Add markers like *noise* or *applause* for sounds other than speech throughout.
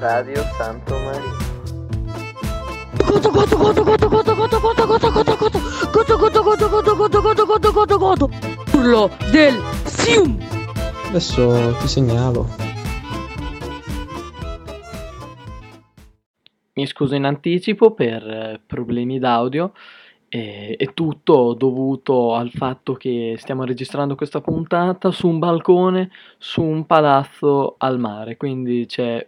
Radio Santo Marino. Godo godo godo godo godo godo godo godo godo godo godo godo godo godo godo godo godo godo Urlo del Sium Adesso ti segnalo. Mi scuso in anticipo per eh, problemi d'audio. È tutto dovuto al fatto che stiamo registrando questa puntata su un balcone, su un palazzo al mare, quindi c'è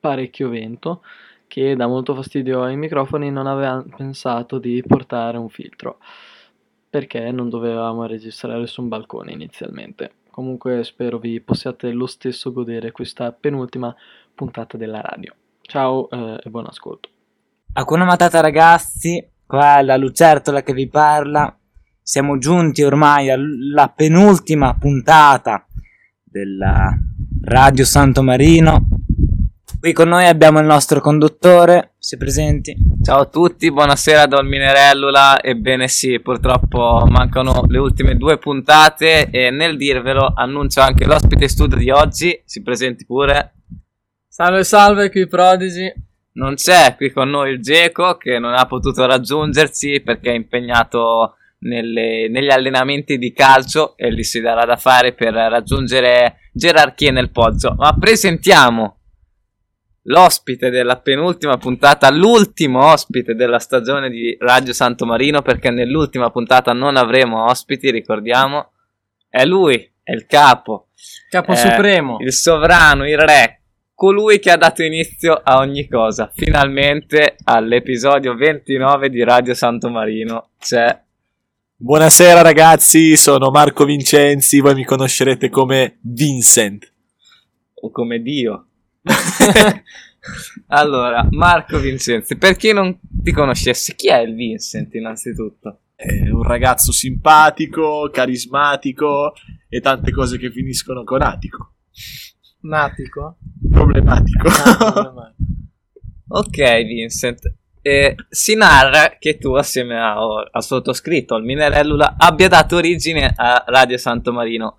parecchio vento che dà molto fastidio ai microfoni. Non avevamo pensato di portare un filtro perché non dovevamo registrare su un balcone inizialmente. Comunque spero vi possiate lo stesso godere questa penultima puntata della radio. Ciao eh, e buon ascolto. Hakuna Matata ragazzi, qua è la Lucertola che vi parla. Siamo giunti ormai alla penultima puntata della Radio Santo Marino. Qui con noi abbiamo il nostro conduttore, si presenti. Ciao a tutti, buonasera da Olminerellula. Ebbene sì, purtroppo mancano le ultime due puntate e nel dirvelo annuncio anche l'ospite studio di oggi, si presenti pure. Salve salve qui Prodigy. Non c'è qui con noi il Geco che non ha potuto raggiungersi perché è impegnato nelle, negli allenamenti di calcio e gli si darà da fare per raggiungere gerarchie nel poggio. Ma presentiamo l'ospite della penultima puntata, l'ultimo ospite della stagione di Radio Santo Marino, perché nell'ultima puntata non avremo ospiti, ricordiamo. È lui, è il capo. Capo supremo. Il sovrano, il re, colui che ha dato inizio a ogni cosa. Finalmente all'episodio 29 di Radio Santo Marino c'è. Buonasera ragazzi, sono Marco Vincenzi, voi mi conoscerete come Vincent. O come Dio. *laughs* allora, Marco Vincenzi, per chi non ti conoscesse, chi è il Vincent innanzitutto? È un ragazzo simpatico, carismatico e tante cose che finiscono con atico. Natico? Problematico. Ah, *laughs* ok, Vincent. Eh, si narra che tu, assieme a, al sottoscritto, al Minerellula, abbia dato origine a Radio Santo Marino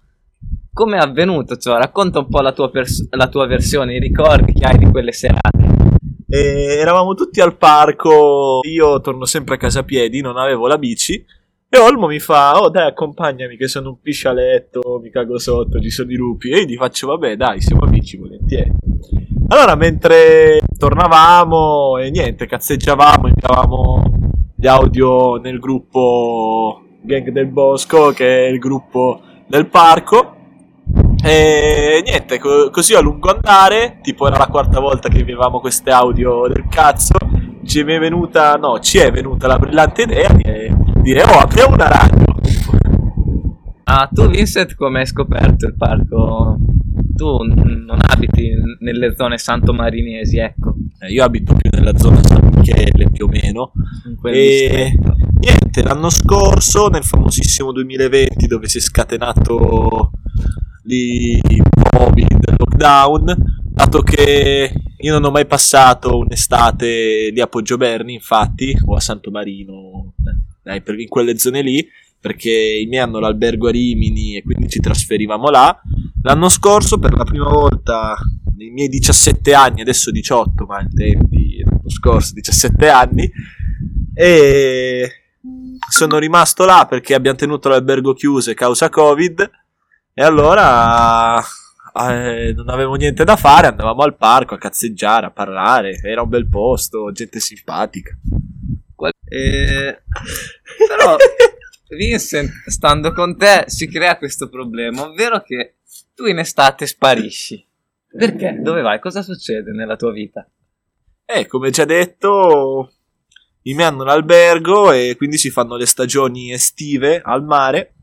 come è avvenuto? Cioè, racconta un po' la tua, pers- la tua versione, i ricordi che hai di quelle serate. E eravamo tutti al parco, io torno sempre a casa a piedi, non avevo la bici. E Olmo mi fa: Oh, dai, accompagnami, che sono un piscialetto, mi cago sotto, ci sono i lupi. E io gli faccio: Vabbè, dai, siamo amici, volentieri. Allora, mentre tornavamo e niente, cazzeggiavamo, inviavamo gli audio nel gruppo Gang del Bosco, che è il gruppo del parco. E niente, co- così a lungo andare, tipo era la quarta volta che vivevamo queste audio del cazzo, ci è venuta, no, ci è venuta la brillante idea di dire, oh, apriamo una radio. Ah, tu Vincent come hai scoperto il parco? Tu non abiti nelle zone santomarinesi, ecco. Eh, io abito più nella zona San Michele, più o meno. E niente, l'anno scorso, nel famosissimo 2020, dove si è scatenato di Covid, lockdown, dato che io non ho mai passato un'estate lì a Poggioberni, infatti, o a Santo Marino, eh, in quelle zone lì, perché i miei hanno l'albergo a Rimini e quindi ci trasferivamo là. L'anno scorso, per la prima volta nei miei 17 anni, adesso 18, ma in tempi l'anno scorso 17 anni, e sono rimasto là perché abbiamo tenuto l'albergo chiuso causa Covid e allora eh, non avevo niente da fare, andavamo al parco a cazzeggiare, a parlare, era un bel posto, gente simpatica. Eh, *laughs* però Vincent, stando con te, si crea questo problema, ovvero che tu in estate sparisci. Perché? Dove vai? Cosa succede nella tua vita? Eh, come già detto, i miei hanno l'albergo e quindi si fanno le stagioni estive al mare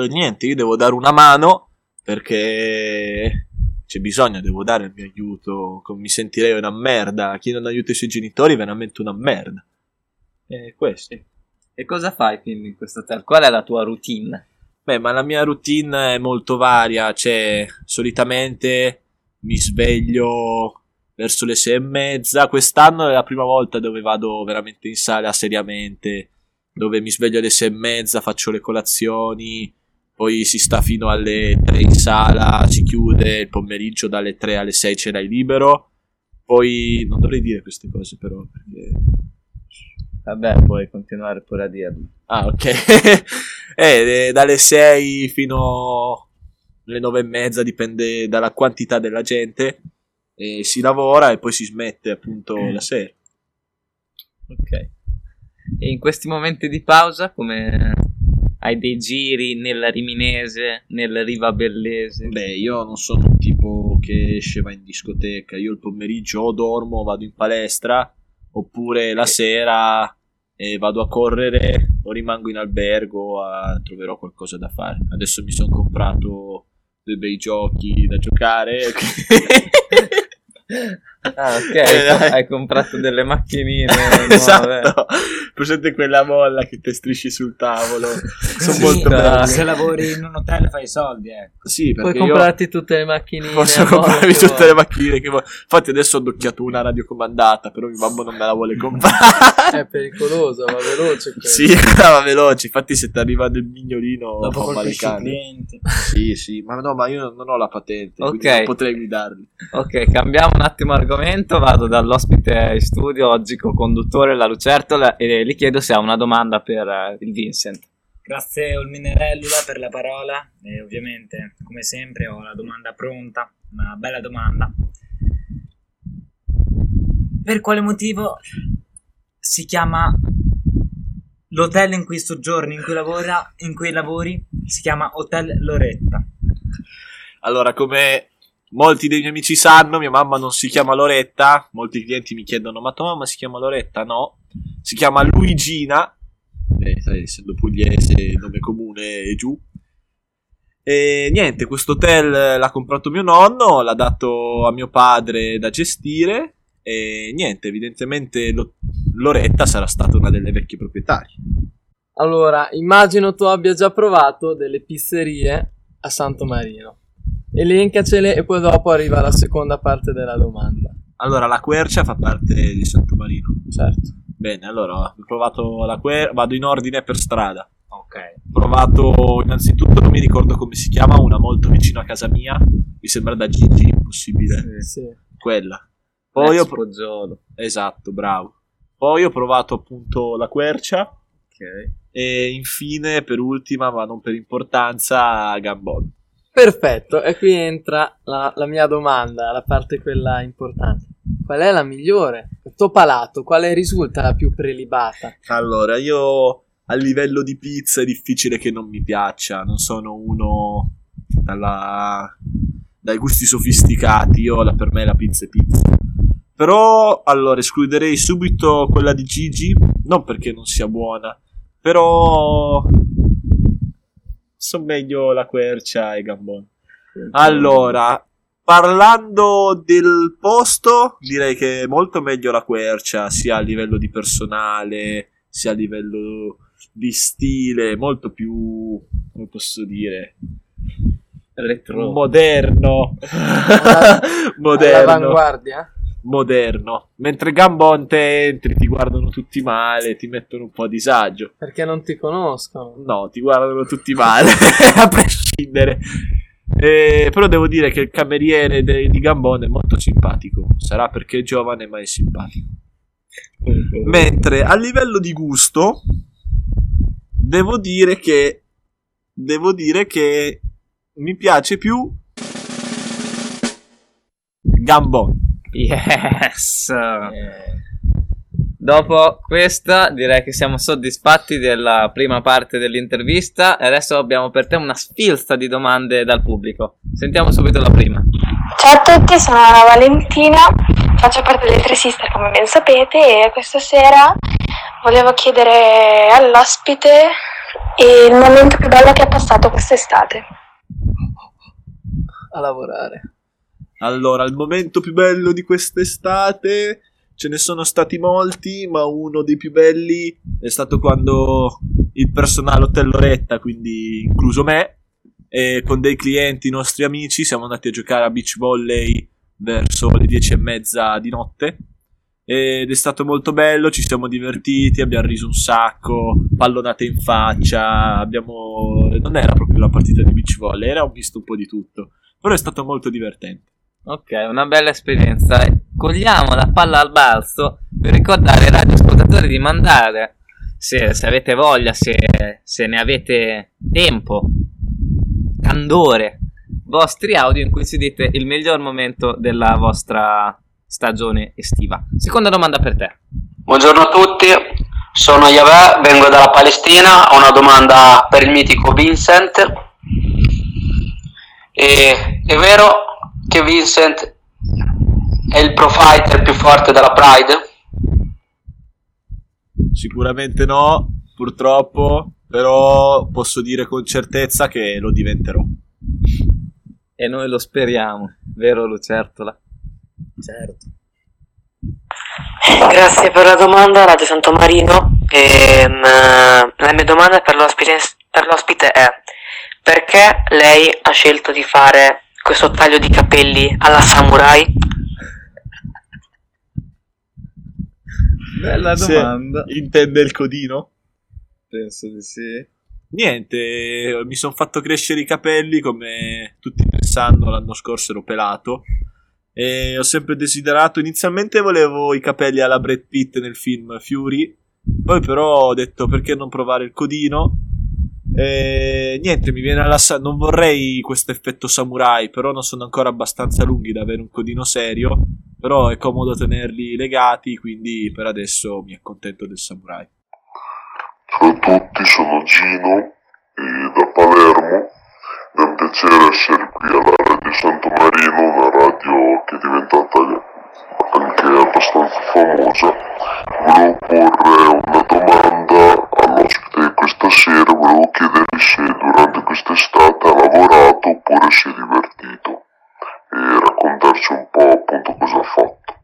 e niente, io devo dare una mano perché c'è bisogno, devo dare il mio aiuto. Mi sentirei una merda. Chi non aiuta i suoi genitori è veramente una merda. E questo. E cosa fai quindi in questo hotel? Qual è la tua routine? Beh, ma la mia routine è molto varia. Cioè, solitamente mi sveglio verso le sei e mezza. Quest'anno è la prima volta dove vado veramente in sala seriamente. Dove mi sveglio alle sei e mezza, faccio le colazioni poi si sta fino alle 3 in sala, si chiude il pomeriggio dalle 3 alle 6 ce l'hai libero Poi non dovrei dire queste cose però perché... Vabbè, puoi continuare pure a dirlo. Ah ok. *laughs* eh, eh, dalle 6 fino alle 9 e mezza dipende dalla quantità della gente. E si lavora e poi si smette appunto la sera. Ok. E in questi momenti di pausa, come hai dei giri nella Riminese, nel Rivabellese? Beh, io non sono un tipo che esce va in discoteca. Io il pomeriggio o dormo, vado in palestra, oppure la sera eh, vado a correre o rimango in albergo, a- troverò qualcosa da fare. Adesso mi sono comprato dei bei giochi da giocare. *laughs* *laughs* *laughs* Ah, *laughs* ok. Eh, dai. hai comprato delle macchinine *laughs* esatto. Presente quella molla che te strisci sul tavolo. Sono Sì, molto belle. Se lavori in un hotel fai i soldi, ecco. Sì, Puoi perché comprarti tutte le macchinine. posso comprarmi tutte vuoi. le macchine che vuoi. Infatti adesso ho docchiato una radiocomandata, però mio babbo non me la vuole *laughs* comprare. È pericoloso, va veloce. sì, va veloce. Infatti se ti arriva del mignolino Dopo fa male i cane. clienti. Sì, sì, ma no, ma io non ho la patente, quindi Ok. non potrei guidarli. Ok, cambiamo un attimo argomento. Vado dall'ospite in studio, oggi co-conduttore La Lucertola, e gli chiedo se ha una domanda per eh, il Vincent. Grazie Olminerellula per la parola e ovviamente come sempre ho la domanda pronta, una bella domanda. Per quale motivo si chiama l'hotel in cui soggiorni, in cui lavora, in cui lavori, si chiama Hotel Loretta? Allora, come molti dei miei amici sanno, mia mamma non si chiama Loretta. Molti clienti mi chiedono: Ma tua mamma si chiama Loretta? No, si chiama Luigina. Eh, sai, essendo pugliese, nome comune e giù. E niente, questo hotel l'ha comprato mio nonno, l'ha dato a mio padre da gestire. E niente, evidentemente Lo- Loretta sarà stata una delle vecchie proprietarie. Allora, immagino tu abbia già provato delle pizzerie a Santo Marino. Elencacele e poi dopo arriva la seconda parte della domanda. Allora, la quercia fa parte di Santo Marino. Certo. Bene, allora ho provato la quer- vado in ordine per strada. Ok. Ho provato innanzitutto, non mi ricordo come si chiama, una molto vicino a casa mia. Mi sembra da Gigi, possibile. Sì. Quella. Poi ho Ex pro- Poggiolo. esatto, bravo. Poi ho provato appunto la quercia. Ok. E infine, per ultima, ma non per importanza, Gambon. Perfetto, e qui entra la, la mia domanda, la parte quella importante. Qual è la migliore? Il tuo palato, quale risulta la più prelibata? Allora, io a livello di pizza è difficile che non mi piaccia. Non sono uno dalla- dai gusti sofisticati. Io la- per me la pizza è pizza. Però, allora, escluderei subito quella di Gigi. Non perché non sia buona, però. Sono meglio la quercia e Gambon. Allora, parlando del posto, direi che è molto meglio la quercia, sia a livello di personale, sia a livello di stile, molto più, come posso dire, Retro. moderno. *laughs* Alla- moderno. All'avanguardia? Moderno. Mentre Gambon te entri, ti guardano tutti male, ti mettono un po' a disagio. Perché non ti conoscono. No, ti guardano tutti male, *laughs* a prescindere. Eh, però devo dire che il cameriere de- di Gambon è molto simpatico. Sarà perché è giovane, ma è simpatico. Mentre a livello di gusto, devo dire che. Devo dire che mi piace più. Gambon. Yes. Dopo questa direi che siamo soddisfatti della prima parte dell'intervista e adesso abbiamo per te una sfilza di domande dal pubblico. Sentiamo subito la prima. Ciao a tutti, sono Anna Valentina, faccio parte delle Tre Sister come ben sapete e questa sera volevo chiedere all'ospite il momento più bello che ha passato quest'estate. A lavorare. Allora, il momento più bello di quest'estate ce ne sono stati molti, ma uno dei più belli è stato quando il personale Hotel Loretta, quindi incluso me, e con dei clienti nostri amici siamo andati a giocare a beach volley verso le dieci e mezza di notte. Ed è stato molto bello, ci siamo divertiti, abbiamo riso un sacco, pallonate in faccia, abbiamo... non era proprio una partita di beach volley, era un misto un po' di tutto, però è stato molto divertente. Ok, una bella esperienza. Cogliamo la palla al balzo per ricordare ai radioascoltatori di mandare, se, se avete voglia, se, se ne avete tempo, candore, vostri audio in cui ci dite il miglior momento della vostra stagione estiva. Seconda domanda per te. Buongiorno a tutti, sono Yahweh, vengo dalla Palestina, ho una domanda per il mitico Vincent. E, è vero che Vincent è il pro fighter più forte della Pride? Sicuramente no, purtroppo, però posso dire con certezza che lo diventerò. E noi lo speriamo, vero Lucertola? Certo. Grazie per la domanda, Radio Santo Marino. Ehm, la mia domanda per l'ospite, per l'ospite è perché lei ha scelto di fare questo taglio di capelli alla samurai? Bella Se domanda. intende il codino? Penso di sì. Niente, mi sono fatto crescere i capelli come tutti sanno, l'anno scorso ero pelato e ho sempre desiderato, inizialmente volevo i capelli alla Brad Pitt nel film Fury, poi però ho detto perché non provare il codino e niente, mi viene alla sa- non vorrei questo effetto samurai, però non sono ancora abbastanza lunghi da avere un codino serio, però è comodo tenerli legati, quindi per adesso mi accontento del samurai. Ciao a tutti, sono Gino e da Palermo. È un piacere essere qui alla Radio Santo Marino, una radio che è diventata anche abbastanza famosa. Volevo porre una domanda questa sera, volevo chiedere se durante quest'estate ha lavorato oppure si è divertito e raccontarci un po' appunto cosa ha fatto.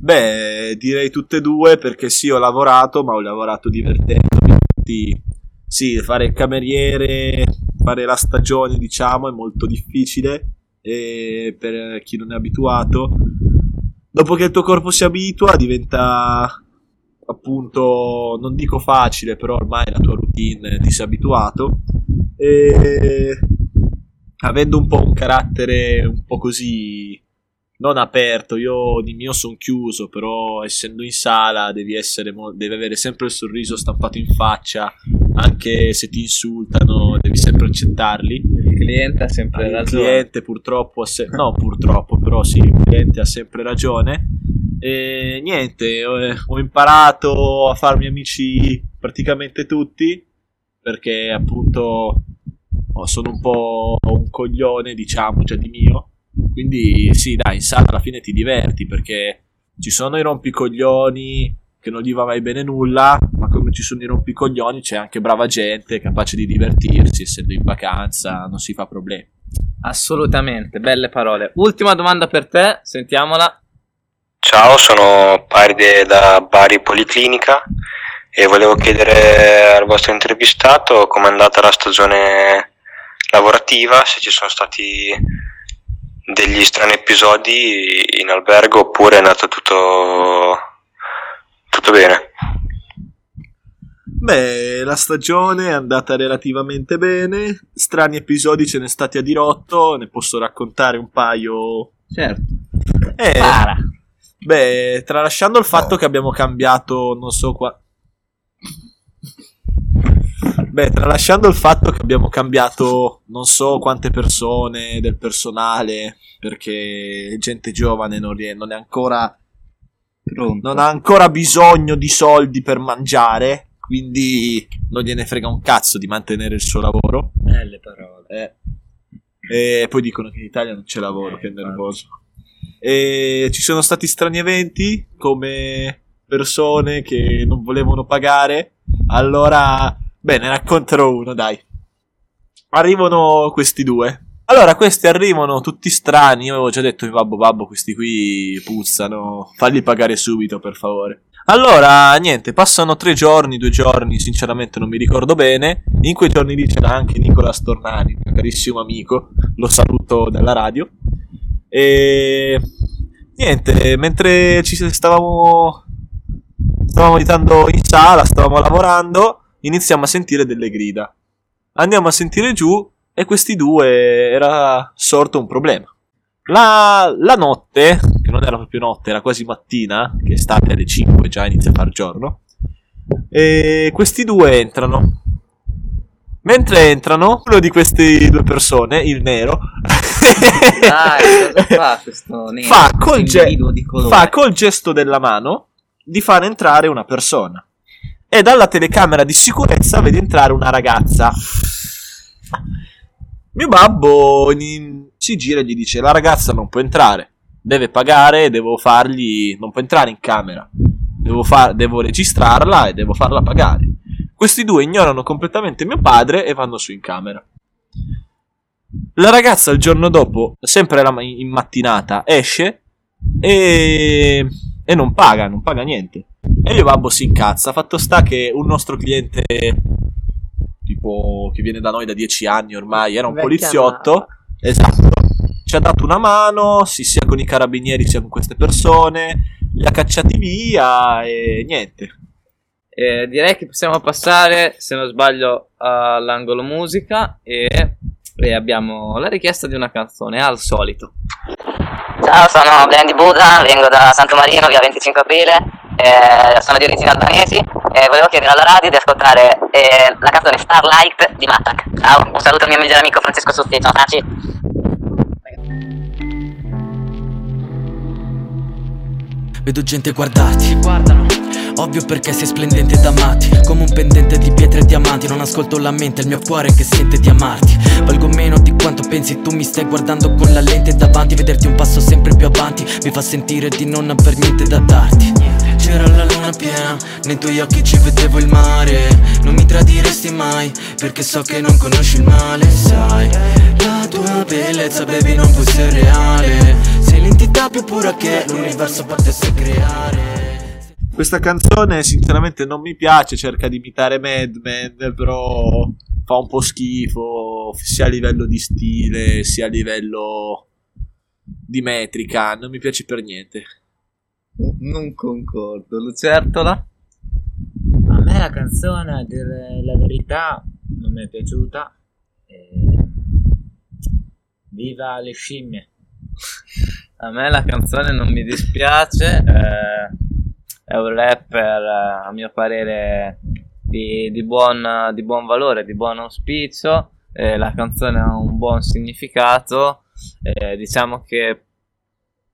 Beh, direi tutte e due perché sì, ho lavorato, ma ho lavorato divertendomi. Quindi, sì, fare il cameriere, fare la stagione, diciamo, è molto difficile e per chi non è abituato. Dopo che il tuo corpo si abitua, diventa appunto, non dico facile, però ormai la tua routine ti sei abituato. E avendo un po' un carattere un po' così non aperto, io di mio sono chiuso, però essendo in sala devi, essere devi avere sempre il sorriso stampato in faccia, anche se ti insultano, devi sempre accettarli. Il cliente ha sempre Il ragione. cliente purtroppo se- no, purtroppo, però sì, il cliente ha sempre ragione. E niente, ho, ho imparato a farmi amici praticamente tutti, perché appunto oh, sono un po' un coglione, diciamo, già di mio. Quindi sì, dai, in sala alla fine ti diverti perché ci sono i rompicoglioni che non gli va mai bene nulla, ma come ci sono i rompicoglioni c'è anche brava gente capace di divertirsi, essendo in vacanza, non si fa problemi. Assolutamente, belle parole. Ultima domanda per te, sentiamola. Ciao, sono Paride da Bari Policlinica e volevo chiedere al vostro intervistato com'è andata la stagione lavorativa, se ci sono stati degli strani episodi in albergo oppure è andato tutto, tutto bene. Beh, la stagione è andata relativamente bene, strani episodi ce ne stati a dirotto, ne posso raccontare un paio. Certo. Eh, Spara. Beh, tralasciando il fatto che abbiamo cambiato, non so qua. Beh, tralasciando il fatto che abbiamo cambiato non so quante persone del personale, perché gente giovane non, rie- non è ancora. Non ha ancora bisogno di soldi per mangiare, quindi non gliene frega un cazzo di mantenere il suo lavoro. Belle parole. Eh. E poi dicono che in Italia non c'è lavoro, che nervoso. E ci sono stati strani eventi come persone che non volevano pagare. Allora, bene, racconterò uno, dai. Arrivano questi due. Allora, questi arrivano tutti strani. Io avevo già detto, babbo, babbo, questi qui puzzano. Fagli pagare subito, per favore. Allora, niente, passano tre giorni, due giorni, sinceramente non mi ricordo bene. In quei giorni lì c'era anche Nicola Stornani, mio carissimo amico. Lo saluto dalla radio. E niente, mentre ci stavamo stavamo abitando in sala, stavamo lavorando, iniziamo a sentire delle grida. Andiamo a sentire giù e questi due era sorto un problema. La, la notte, che non era proprio notte, era quasi mattina, che estate alle 5 già inizia a far giorno, e questi due entrano. Mentre entrano, uno di queste due persone, il nero, Dai, fa *laughs* nero? fa, col ge- fa col gesto della mano di far entrare una persona. E dalla telecamera di sicurezza vede entrare una ragazza. Mio babbo in- si gira e gli dice: La ragazza non può entrare, deve pagare, devo fargli. non può entrare in camera. Devo, far- devo registrarla e devo farla pagare. Questi due ignorano completamente mio padre e vanno su in camera. La ragazza il giorno dopo, sempre ma- in mattinata, esce e, e non paga, non paga niente. E mio babbo si incazza. Fatto sta che un nostro cliente, tipo che viene da noi da dieci anni ormai, era un Vecchia poliziotto. Esatto. Ci ha dato una mano, sì, sia con i carabinieri sia con queste persone. Li ha cacciati via e niente. Eh, direi che possiamo passare, se non sbaglio, all'angolo musica e, e abbiamo la richiesta di una canzone, al solito. Ciao, sono Blendi Buddha, vengo da Santo Marino, via 25 aprile, eh, sono di origini albanesi e volevo chiedere alla radio di ascoltare eh, la canzone Starlight di Mattac. Ciao, un saluto al mio migliore amico Francesco Susti, ciao Franci. Vedo gente guardarti guardano Ovvio perché sei splendente da matti Come un pendente di pietre e diamanti. Non ascolto la mente, il mio cuore che sente di amarti. Valgo meno di quanto pensi Tu mi stai guardando con la lente davanti. Vederti un passo sempre più avanti Mi fa sentire di non aver niente da darti. C'era la luna piena Nei tuoi occhi ci vedevo il mare. Non mi tradiresti mai Perché so che non conosci il male Sai. La tua bellezza baby non può essere reale Sei l'entità più pura che l'universo potesse creare Questa canzone sinceramente non mi piace, cerca di imitare Mad Men, però fa un po' schifo, sia a livello di stile, sia a livello di metrica, non mi piace per niente. Non concordo, Lucertola? A me la canzone, a dire la verità, non mi è piaciuta. E... Viva le scimmie. A me la canzone non mi dispiace, eh, è un rapper eh, a mio parere di, di buon, di buon valore, di buon auspicio, eh, la canzone ha un buon significato, eh, diciamo che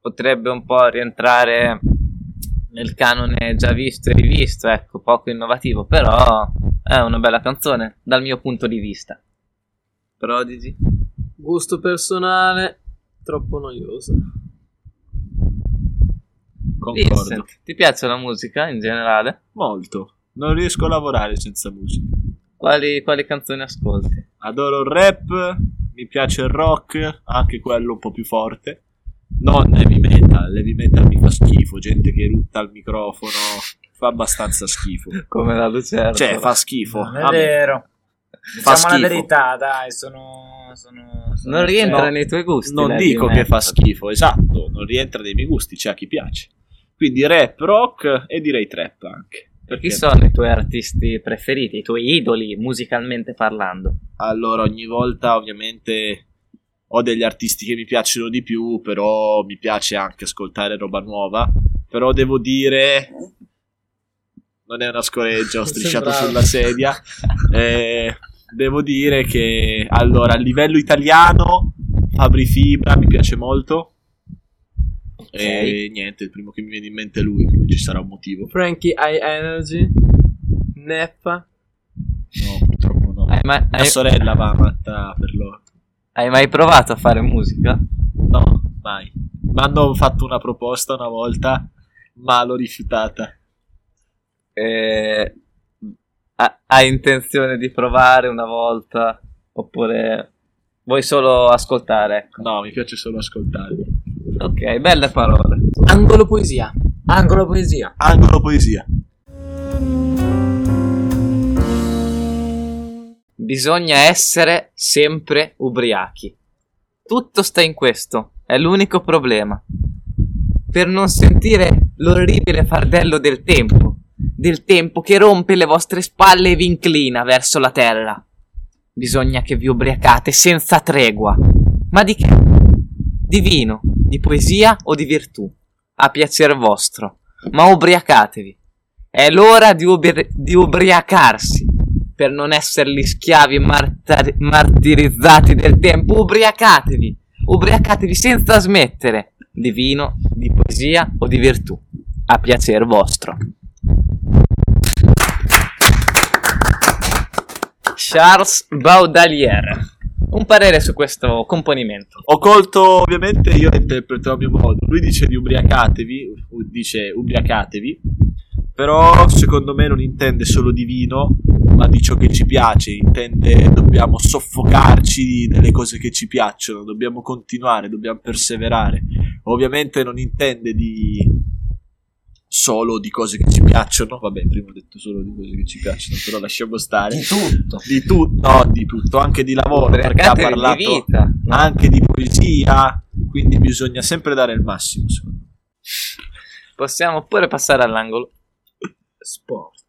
potrebbe un po' rientrare nel canone già visto e rivisto, ecco, poco innovativo, però è una bella canzone dal mio punto di vista. Prodigy? Gusto personale, troppo noiosa. Concordo. Vincent, ti piace la musica in generale? Molto. Non riesco a lavorare senza musica. Quali, quali canzoni ascolti? Adoro il rap, mi piace il rock, anche quello un po' più forte. Non heavy metal, l'heavy metal mi fa schifo, gente che rutta al microfono, fa abbastanza schifo. *laughs* Come la lucertola. Cioè, fa schifo. Non è vero. Fa Diciamo la schifo. verità, dai, sono... sono, sono Non rientra cioè- nei tuoi gusti. Non dico che metal. fa schifo, esatto, non rientra nei miei gusti, c'è a chi piace. Quindi rap, rock e direi trap anche. Chi sono i tuoi artisti preferiti, i tuoi idoli musicalmente parlando? Allora, ogni volta ovviamente ho degli artisti che mi piacciono di più, però mi piace anche ascoltare roba nuova. Però devo dire, non è una scoreggia, ho *laughs* strisciato sulla sedia. Eh, devo dire che allora a livello italiano, Fabri Fibra mi piace molto. E niente, il primo che mi viene in mente è lui, quindi ci sarà un motivo. Frankie High Energy, Neppa. No, purtroppo no. Hai mai, Mia hai- sorella va matta per loro. hai mai provato a fare musica? No, mai. Mi hanno fatto una proposta una volta, ma l'ho rifiutata. Eh, ha- hai intenzione di provare una volta? Oppure vuoi solo ascoltare? Ecco. No, mi piace solo ascoltare. Ok, belle parole. Angolo poesia. Angolo poesia. Angolo poesia. Bisogna essere sempre ubriachi. Tutto sta in questo, è l'unico problema. Per non sentire l'orribile fardello del tempo, del tempo che rompe le vostre spalle e vi inclina verso la terra. bisogna che vi ubriacate senza tregua. Ma di che? Di vino, di poesia o di virtù? A piacer vostro. Ma ubriacatevi. È l'ora di, ubri- di ubriacarsi per non esserli schiavi martar- martirizzati del tempo. Ubriacatevi. Ubriacatevi senza smettere. Di vino, di poesia o di virtù. A piacer vostro. Charles Baudalier. Un parere su questo componimento. Ho colto, ovviamente, io interpreto a mio modo. Lui dice di ubriacatevi, dice ubriacatevi, però secondo me non intende solo di vino, ma di ciò che ci piace. Intende dobbiamo soffocarci delle cose che ci piacciono, dobbiamo continuare, dobbiamo perseverare. Ovviamente non intende di solo di cose che ci piacciono. Vabbè, prima ho detto solo di cose che ci piacciono, però lasciamo stare. Di tutto. Di tutto, no, di tutto, anche di lavoro, perché ha Ubriacatevi di parlato vita. anche di poesia, quindi bisogna sempre dare il massimo, secondo me. Possiamo pure passare all'angolo. Sport.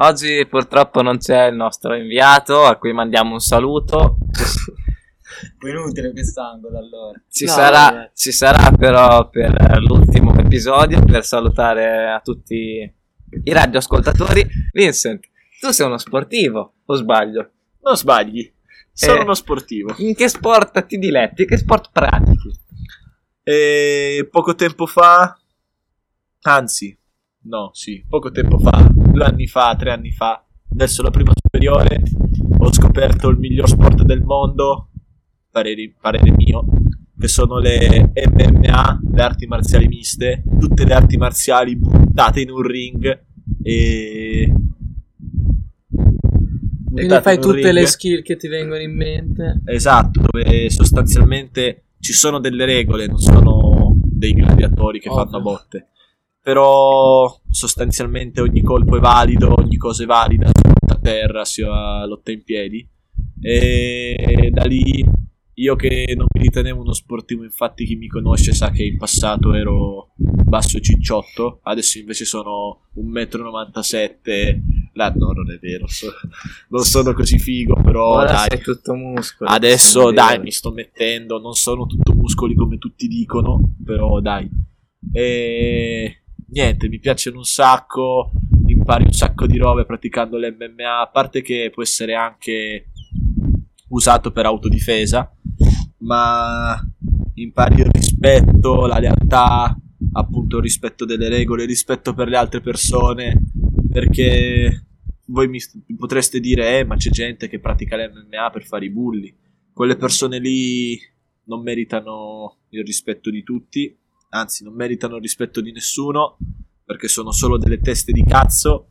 Oggi purtroppo non c'è il nostro inviato, a cui mandiamo un saluto. *laughs* *laughs* Poi inutile quest'angolo allora. Ci, No, sarà, vabbè. ci sarà però per l'ultimo episodio per salutare a tutti i radioascoltatori. Vincent, tu sei uno sportivo, o sbaglio? Non sbagli, sono Eh, uno sportivo. In che sport ti diletti? Che sport pratichi? E poco tempo fa, anzi, no, sì, poco tempo fa, due anni fa, tre anni fa, verso la prima superiore, ho scoperto il miglior sport del mondo, parere, parere mio, che sono le MMA, le arti marziali miste, tutte le arti marziali buttate in un ring e... Quindi fai tutte le ring. skill che ti vengono in mente. Esatto, dove sostanzialmente ci sono delle regole, non sono dei gladiatori che Ovvio. fanno a botte. Però sostanzialmente ogni colpo è valido, ogni cosa è valida, sia a terra sia lotta in piedi. E da lì io che non mi ritenevo uno sportivo, infatti chi mi conosce sa che in passato ero basso cicciotto, adesso invece sono 1,97 m. Là, no, non è vero, so- *laughs* non sono così figo, però Ora dai. sei tutto muscolo. Adesso dai, vero. mi sto mettendo, non sono tutto muscoli come tutti dicono, però dai. E niente, mi piacciono un sacco, impari un sacco di robe praticando l'MMA, a parte che può essere anche usato per autodifesa, ma impari il rispetto, la lealtà, appunto il rispetto delle regole, il rispetto per le altre persone, perché voi mi st- potreste dire, eh, ma c'è gente che pratica l'MMA per fare i bulli. Quelle persone lì non meritano il rispetto di tutti, anzi non meritano il rispetto di nessuno, perché sono solo delle teste di cazzo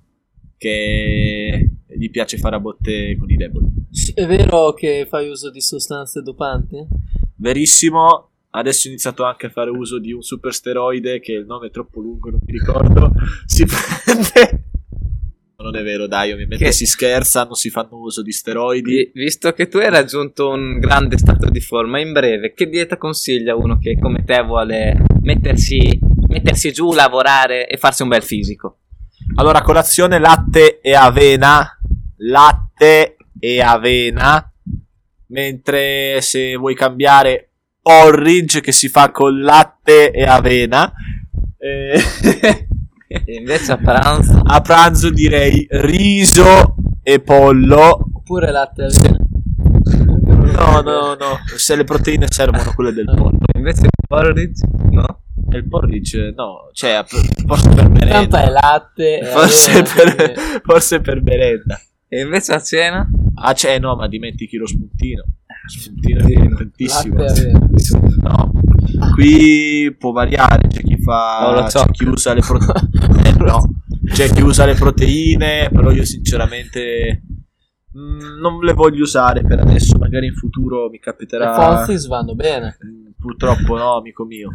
che gli piace fare a botte con i deboli. È vero che fai uso di sostanze dopanti? Verissimo, adesso ho iniziato anche a fare uso di un super steroide che il nome è troppo lungo, non mi ricordo. *laughs* Si prende. Non è vero, dai, ovviamente Che- si scherza, non si fanno uso di steroidi. Vi- Visto che tu hai raggiunto un grande stato di forma in breve, che dieta consiglia uno che come te vuole mettersi, mettersi giù, lavorare e farsi un bel fisico? Allora, colazione latte e avena. Latte e avena. Mentre se vuoi cambiare porridge che si fa con latte e avena. Eh, E *laughs* invece a pranzo a pranzo direi riso e pollo. Oppure latte e avena? No, no, no. Se le proteine servono, quelle del *laughs* pollo. Invece porridge? No. E il porridge, no. Cioè, forse per merenda. Tanto è latte Forse avena, per, forse per merenda. E invece a cena? Ah, c'è, no, ma dimentichi lo spuntino. Lo spuntino è importantissimo. Latte e avena. No. Qui può variare, c'è chi fa. No, lo c'è so. chi usa le proteine. no. C'è chi usa le proteine, però io sinceramente. mm, non le voglio usare per adesso, magari in futuro mi Le capiterà. Fonzis vanno bene. Mm, Purtroppo no, amico mio.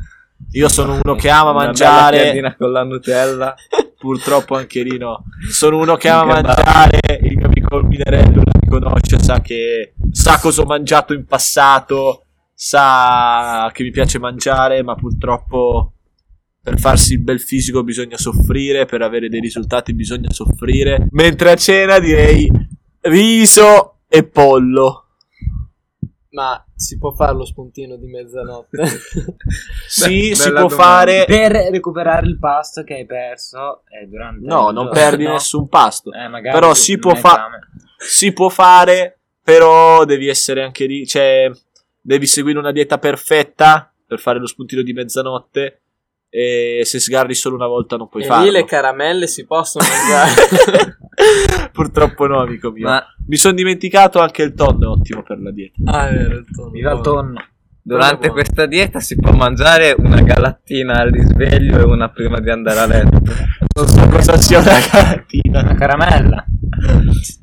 Io sono uno che ama mangiare. piadina con la Nutella. *laughs* Purtroppo anche lì no. Sono uno che ama Che mangiare. Il mio amico Minerello mi conosce, sa che sa cosa ho mangiato in passato, sa che mi piace mangiare, ma purtroppo per farsi il bel fisico bisogna soffrire, per avere dei risultati bisogna soffrire. Mentre a cena direi riso e pollo. Ma si può fare lo spuntino di mezzanotte? *laughs* *laughs* Sì, Beh, si può domanda. fare. Per recuperare il pasto che hai perso eh, durante No, non giorno. perdi No. nessun pasto. Eh, Però si può, fa- si può fare, però devi essere anche lì, cioè devi seguire una dieta perfetta per fare lo spuntino di mezzanotte e se sgarri solo una volta non puoi e farlo. lì le caramelle si possono *laughs* mangiare. Purtroppo no, amico mio. Ma- Mi sono dimenticato anche il tonno è ottimo per la dieta. ah, è vero, il tonno. Viva il tonno. Durante buono. questa dieta si può mangiare una galattina al risveglio e una prima di andare a letto. Non so cosa sia una galattina. Una caramella.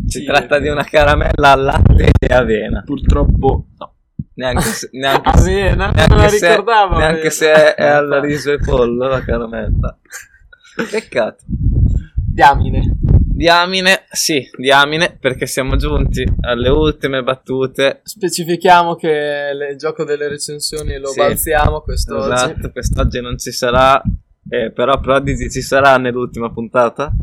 Si tratta di una caramella al latte e avena. Purtroppo no. Neanche se, *laughs* neanche se- Avena, non me neanche la se- ricordavo. neanche se è, è al riso e pollo la caramella. Peccato. Diamine. Diamine, sì, diamine, perché siamo giunti alle ultime battute. Specifichiamo che il gioco delle recensioni lo Sì. balziamo quest'oggi. Esatto, quest'oggi non ci sarà, eh, però Prodigy ci sarà nell'ultima puntata.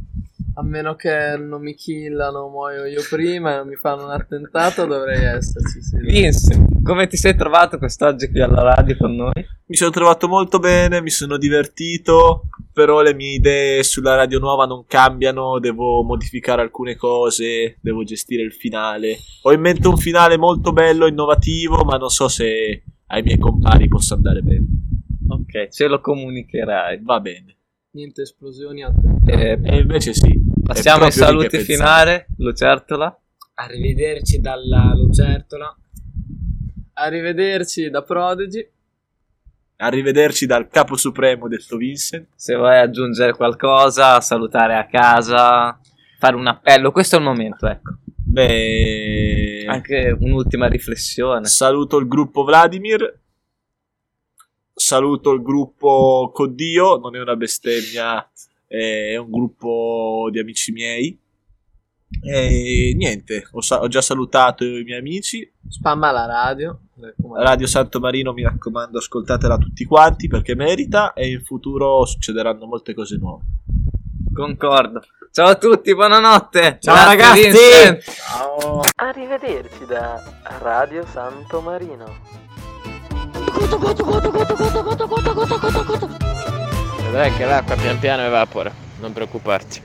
A meno che non mi killano, muoio io prima e non mi fanno un attentato, dovrei esserci. Sì. Vincent, come ti sei trovato quest'oggi qui alla radio con noi? Mi sono trovato molto bene, mi sono divertito, però le mie idee sulla radio nuova non cambiano, devo modificare alcune cose, devo gestire il finale. Ho in mente un finale molto bello, innovativo, ma non so se ai miei compari possa andare bene. Ok, ce lo comunicherai. Va bene. Niente esplosioni, attentati. Eh, E invece sì. passiamo ai saluti finali, Lucertola. Arrivederci dalla lucertola. Arrivederci da Prodigy. Arrivederci dal capo supremo detto Vincent. Se vuoi aggiungere qualcosa, salutare a casa, fare un appello, questo è il momento, ecco. Beh, Anche un'ultima riflessione. saluto il gruppo Vladimir. Saluto il gruppo Coddio, non è una bestemmia, è un gruppo di amici miei. E niente, ho, sa- ho già salutato i miei amici. Spamma la radio. Radio Santo Marino, mi raccomando, ascoltatela tutti quanti perché merita e in futuro succederanno molte cose nuove. Concordo. Ciao a tutti, buonanotte. Ciao, Grazie, ragazzi. Vincent. Ciao. Arrivederci da Radio Santo Marino. Vedrai che l'acqua pian piano evapora, non preoccuparti.